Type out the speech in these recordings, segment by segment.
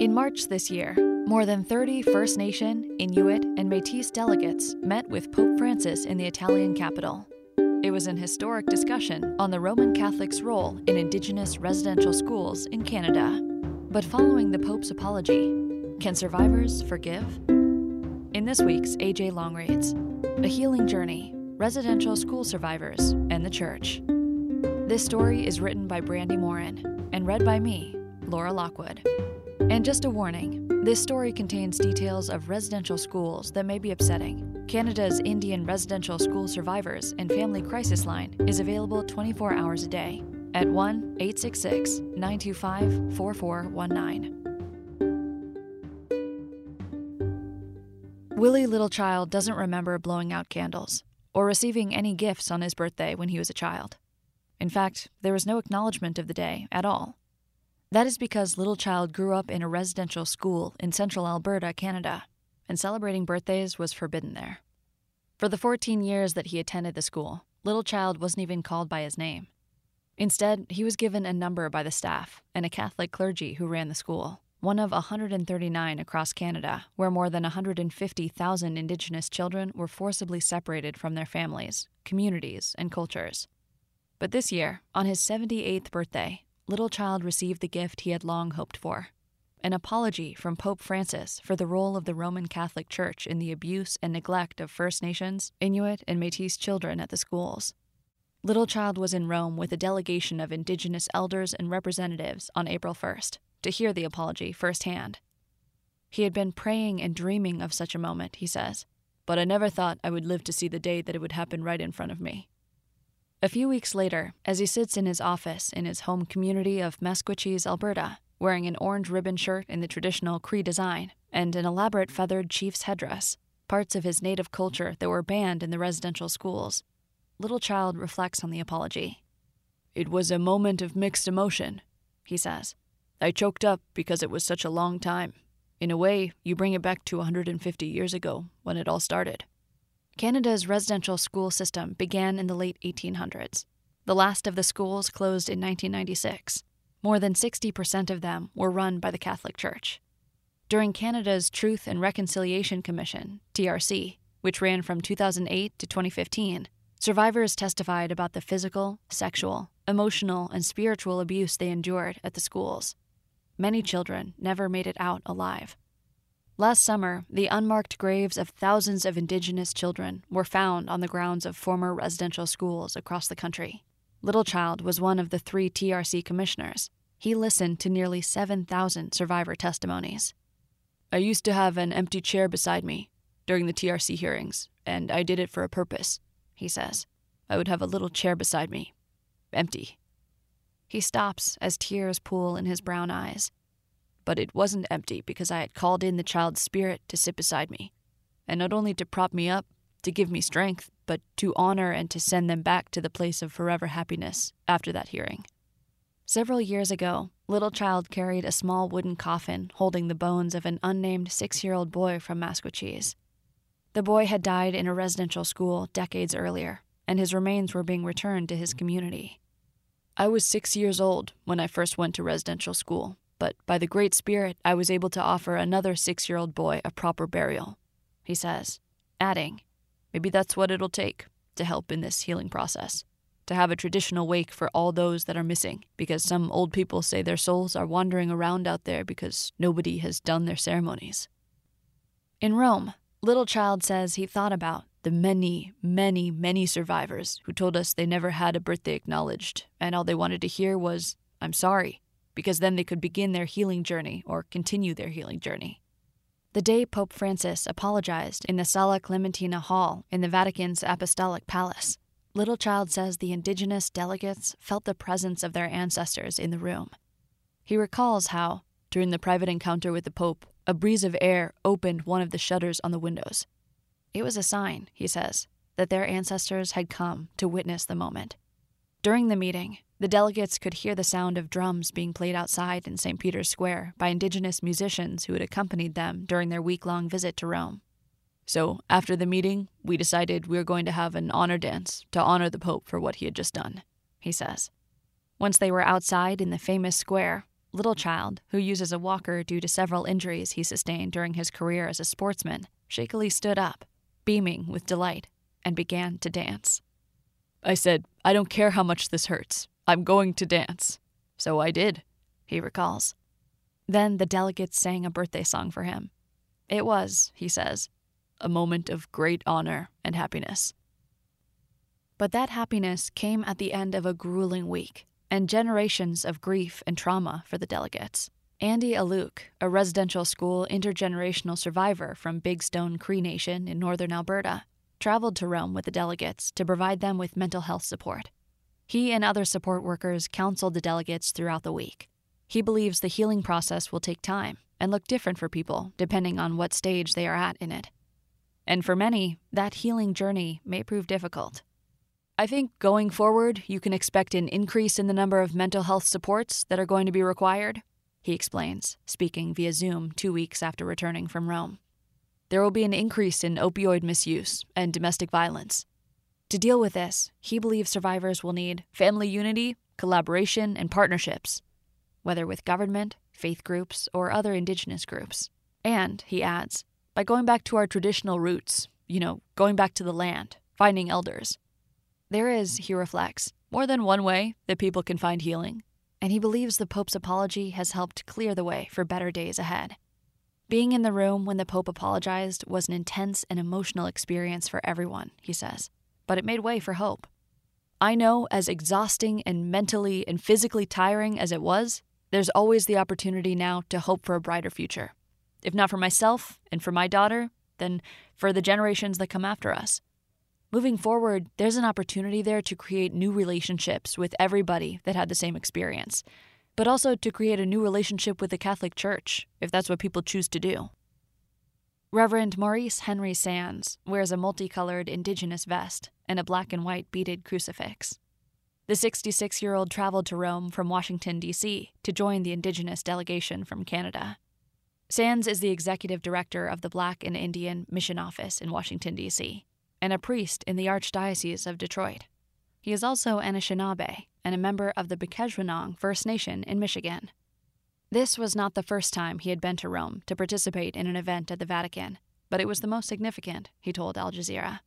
In March this year, more than 30 First Nation, Inuit, and Metis delegates met with Pope Francis in the Italian capital. It was an historic discussion on the Roman Catholics' role in Indigenous residential schools in Canada. But following the Pope's apology, can survivors forgive? In this week's AJ Long Reads, A Healing Journey Residential School Survivors and the Church. This story is written by Brandi Morin and read by me, Laura Lockwood. And just a warning this story contains details of residential schools that may be upsetting. Canada's Indian Residential School Survivors and Family Crisis Line is available 24 hours a day at 1 866 925 4419. Willie Littlechild doesn't remember blowing out candles or receiving any gifts on his birthday when he was a child. In fact, there was no acknowledgement of the day at all. That is because Littlechild grew up in a residential school in central Alberta, Canada, and celebrating birthdays was forbidden there. For the 14 years that he attended the school, Littlechild wasn't even called by his name. Instead, he was given a number by the staff and a Catholic clergy who ran the school, one of 139 across Canada, where more than 150,000 Indigenous children were forcibly separated from their families, communities, and cultures. But this year, on his 78th birthday, Littlechild received the gift he had long hoped for an apology from Pope Francis for the role of the Roman Catholic Church in the abuse and neglect of First Nations, Inuit, and Metis children at the schools. Littlechild was in Rome with a delegation of Indigenous elders and representatives on April 1st to hear the apology firsthand. He had been praying and dreaming of such a moment, he says, but I never thought I would live to see the day that it would happen right in front of me. A few weeks later, as he sits in his office in his home community of Maskwacis, Alberta, wearing an orange ribbon shirt in the traditional Cree design and an elaborate feathered chief's headdress, parts of his native culture that were banned in the residential schools, Littlechild reflects on the apology. It was a moment of mixed emotion, he says. I choked up because it was such a long time. In a way, you bring it back to 150 years ago, when it all started. Canada's residential school system began in the late 1800s. The last of the schools closed in 1996. More than 60% of them were run by the Catholic Church. During Canada's Truth and Reconciliation Commission, TRC, which ran from 2008 to 2015, survivors testified about the physical, sexual, emotional, and spiritual abuse they endured at the schools. Many children never made it out alive. Last summer, the unmarked graves of thousands of Indigenous children were found on the grounds of former residential schools across the country. Littlechild was one of the three TRC commissioners. He listened to nearly 7,000 survivor testimonies. I used to have an empty chair beside me during the TRC hearings, and I did it for a purpose, he says. I would have a little chair beside me, empty. He stops as tears pool in his brown eyes but it wasn't empty because I had called in the child's spirit to sit beside me, and not only to prop me up, to give me strength, but to honor and to send them back to the place of forever happiness after that hearing. Several years ago, Littlechild carried a small wooden coffin holding the bones of an unnamed six year old boy from Maskwacis. The boy had died in a residential school decades earlier, and his remains were being returned to his community. I was six years old when I first went to residential school, but by the Great Spirit, I was able to offer another six year old boy a proper burial, he says, adding, Maybe that's what it'll take to help in this healing process. To have a traditional wake for all those that are missing, because some old people say their souls are wandering around out there because nobody has done their ceremonies. In Rome, Littlechild says he thought about the many, many, many survivors who told us they never had a birthday acknowledged, and all they wanted to hear was, I'm sorry, because then they could begin their healing journey or continue their healing journey. The day Pope Francis apologized in the Sala Clementina Hall in the Vatican's Apostolic Palace, Littlechild says the indigenous delegates felt the presence of their ancestors in the room. He recalls how, during the private encounter with the Pope, a breeze of air opened one of the shutters on the windows. It was a sign, he says, that their ancestors had come to witness the moment. During the meeting, the delegates could hear the sound of drums being played outside in St. Peter's Square by indigenous musicians who had accompanied them during their week long visit to Rome. So, after the meeting, we decided we were going to have an honor dance to honor the Pope for what he had just done, he says. Once they were outside in the famous square, Littlechild, who uses a walker due to several injuries he sustained during his career as a sportsman, shakily stood up, beaming with delight, and began to dance. I said, I don't care how much this hurts. I'm going to dance. So I did, he recalls. Then the delegates sang a birthday song for him. It was, he says, a moment of great honor and happiness. But that happiness came at the end of a grueling week and generations of grief and trauma for the delegates. Andy Aluk, a residential school intergenerational survivor from Bigstone Cree Nation in northern Alberta, traveled to Rome with the delegates to provide them with mental health support. He and other support workers counseled the delegates throughout the week. He believes the healing process will take time and look different for people depending on what stage they are at in it. And for many, that healing journey may prove difficult. I think going forward, you can expect an increase in the number of mental health supports that are going to be required, he explains, speaking via Zoom two weeks after returning from Rome. There will be an increase in opioid misuse and domestic violence. To deal with this, he believes survivors will need family unity, collaboration, and partnerships, whether with government, faith groups, or other indigenous groups. And, he adds, by going back to our traditional roots, you know, going back to the land, finding elders. There is, he reflects, more than one way that people can find healing, and he believes the Pope's apology has helped clear the way for better days ahead. Being in the room when the Pope apologized was an intense and emotional experience for everyone, he says, but it made way for hope. I know, as exhausting and mentally and physically tiring as it was, there's always the opportunity now to hope for a brighter future. If not for myself and for my daughter, then for the generations that come after us. Moving forward, there's an opportunity there to create new relationships with everybody that had the same experience, but also to create a new relationship with the Catholic Church, if that's what people choose to do. Reverend Maurice Henry Sands wears a multicolored indigenous vest and a black and white beaded crucifix. The 66 year old traveled to Rome from Washington, D.C. to join the indigenous delegation from Canada. Sands is the executive director of the Black and Indian Mission Office in Washington, D.C., and a priest in the Archdiocese of Detroit. He is also Anishinaabe and a member of the Bkejwanong First Nation in Michigan. This was not the first time he had been to Rome to participate in an event at the Vatican, but it was the most significant, he told Al Jazeera.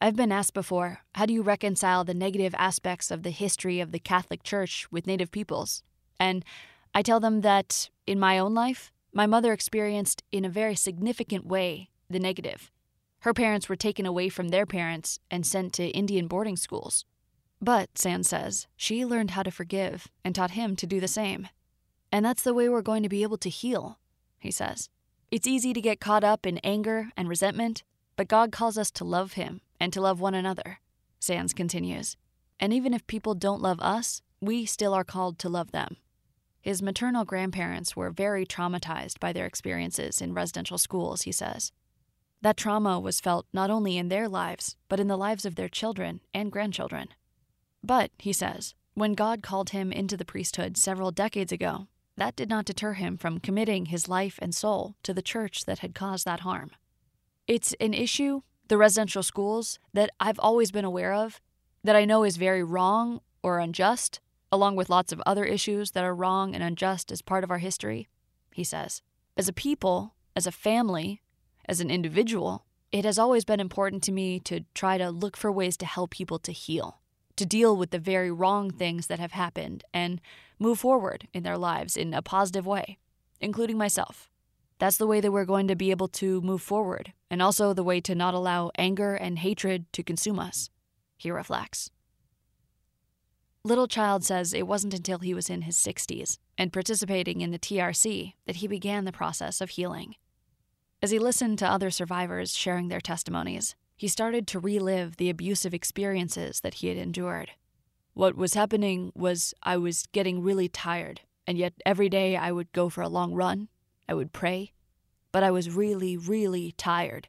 I've been asked before how do you reconcile the negative aspects of the history of the Catholic Church with Native peoples? And I tell them that, in my own life, my mother experienced in a very significant way the negative. Her parents were taken away from their parents and sent to Indian boarding schools. But, Sands says, she learned how to forgive and taught him to do the same. And that's the way we're going to be able to heal, he says. It's easy to get caught up in anger and resentment, but God calls us to love Him and to love one another, Sands continues. And even if people don't love us, we still are called to love them. His maternal grandparents were very traumatized by their experiences in residential schools, he says. That trauma was felt not only in their lives, but in the lives of their children and grandchildren. But, he says, when God called him into the priesthood several decades ago, that did not deter him from committing his life and soul to the church that had caused that harm. It's an issue, the residential schools, that I've always been aware of, that I know is very wrong or unjust, along with lots of other issues that are wrong and unjust as part of our history, he says. As a people, as a family, as an individual, it has always been important to me to try to look for ways to help people to heal, to deal with the very wrong things that have happened, and move forward in their lives in a positive way, including myself. That's the way that we're going to be able to move forward, and also the way to not allow anger and hatred to consume us, he reflects. Littlechild says it wasn't until he was in his 60s and participating in the TRC that he began the process of healing. As he listened to other survivors sharing their testimonies, he started to relive the abusive experiences that he had endured. What was happening was I was getting really tired, and yet every day I would go for a long run I would pray, but I was really, really tired.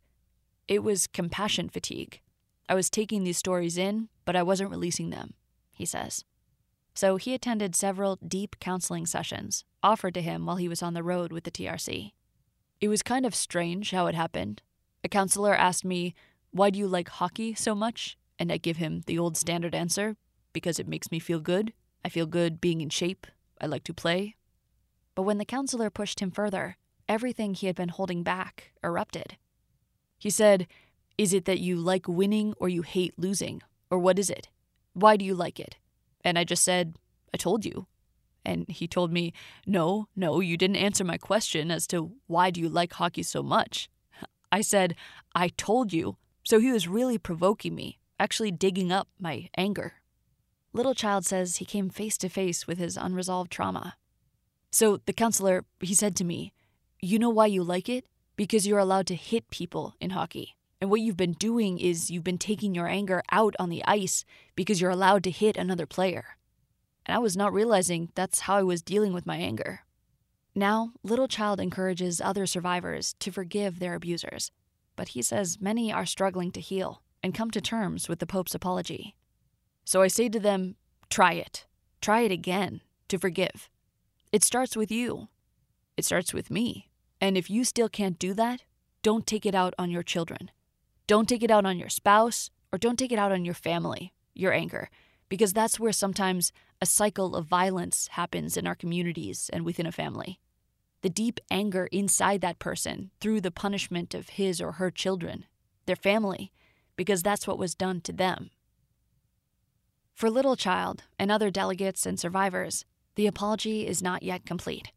It was compassion fatigue. I was taking these stories in, but I wasn't releasing them, he says. So he attended several deep counseling sessions offered to him while he was on the road with the TRC. It was kind of strange how it happened. A counselor asked me, Why do you like hockey so much? And I give him the old standard answer because it makes me feel good. I feel good being in shape. I like to play. But when the counselor pushed him further, everything he had been holding back erupted. He said, Is it that you like winning or you hate losing? Or what is it? Why do you like it? And I just said, I told you. And he told me, No, no, you didn't answer my question as to why do you like hockey so much. I said, I told you. So he was really provoking me, actually digging up my anger. Littlechild says he came face to face with his unresolved trauma. So the counselor, he said to me, You know why you like it? Because you're allowed to hit people in hockey. And what you've been doing is you've been taking your anger out on the ice because you're allowed to hit another player. And I was not realizing that's how I was dealing with my anger. Now, Littlechild encourages other survivors to forgive their abusers, but he says many are struggling to heal and come to terms with the Pope's apology. So I say to them, try it. Try it again to forgive. It starts with you. It starts with me. And if you still can't do that, don't take it out on your children. Don't take it out on your spouse, or don't take it out on your family, your anger, because that's where sometimes a cycle of violence happens in our communities and within a family. The deep anger inside that person through the punishment of his or her children, their family, because that's what was done to them. For Littlechild and other delegates and survivors, the apology is not yet complete.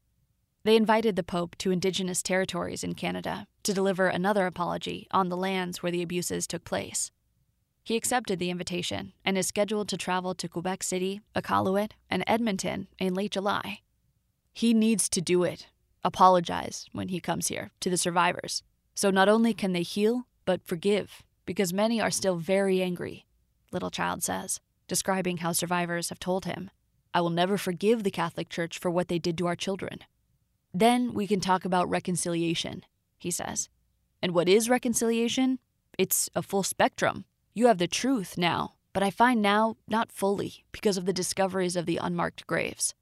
They invited the Pope to Indigenous territories in Canada to deliver another apology on the lands where the abuses took place. He accepted the invitation and is scheduled to travel to Quebec City, Iqaluit, and Edmonton in late July. He needs to do it, apologize when he comes here to the survivors. So not only can they heal, but forgive, because many are still very angry, Littlechild says, describing how survivors have told him, I will never forgive the Catholic Church for what they did to our children. Then we can talk about reconciliation, he says. And what is reconciliation? It's a full spectrum. You have the truth now, but I find now not fully because of the discoveries of the unmarked graves.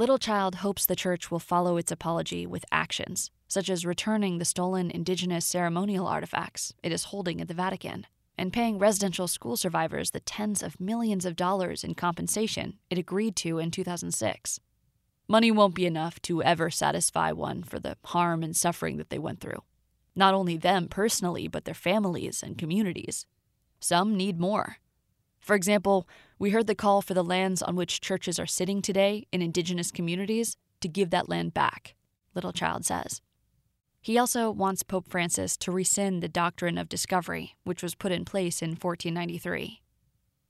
Littlechild hopes the church will follow its apology with actions, such as returning the stolen indigenous ceremonial artifacts it is holding at the Vatican and paying residential school survivors the tens of millions of dollars in compensation it agreed to in 2006. Money won't be enough to ever satisfy one for the harm and suffering that they went through. Not only them personally, but their families and communities. Some need more. For example, we heard the call for the lands on which churches are sitting today in indigenous communities to give that land back, Littlechild says. He also wants Pope Francis to rescind the doctrine of discovery, which was put in place in 1493.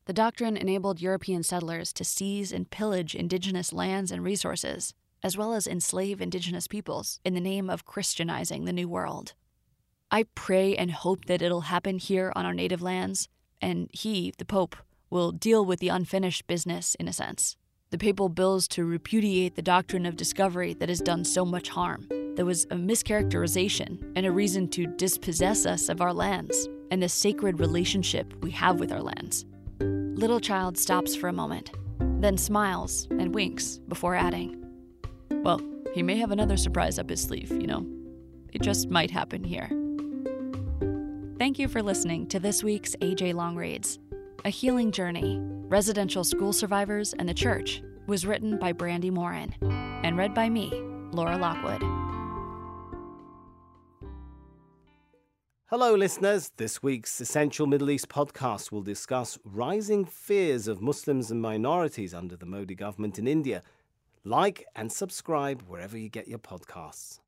The doctrine enabled European settlers to seize and pillage indigenous lands and resources, as well as enslave indigenous peoples in the name of Christianizing the New World. I pray and hope that it'll happen here on our native lands, and he, the Pope, will deal with the unfinished business in a sense. The papal bulls to repudiate the doctrine of discovery that has done so much harm. There was a mischaracterization and a reason to dispossess us of our lands and the sacred relationship we have with our lands. Littlechild stops for a moment, then smiles and winks before adding, Well, he may have another surprise up his sleeve, you know. It just might happen here. Thank you for listening to this week's AJ Long Reads. A Healing Journey Residential School Survivors and the Church was written by Brandi Morin and read by me, Laura Lockwood. Hello, listeners. This week's Essential Middle East podcast will discuss rising fears of Muslims and minorities under the Modi government in India. Like and subscribe wherever you get your podcasts.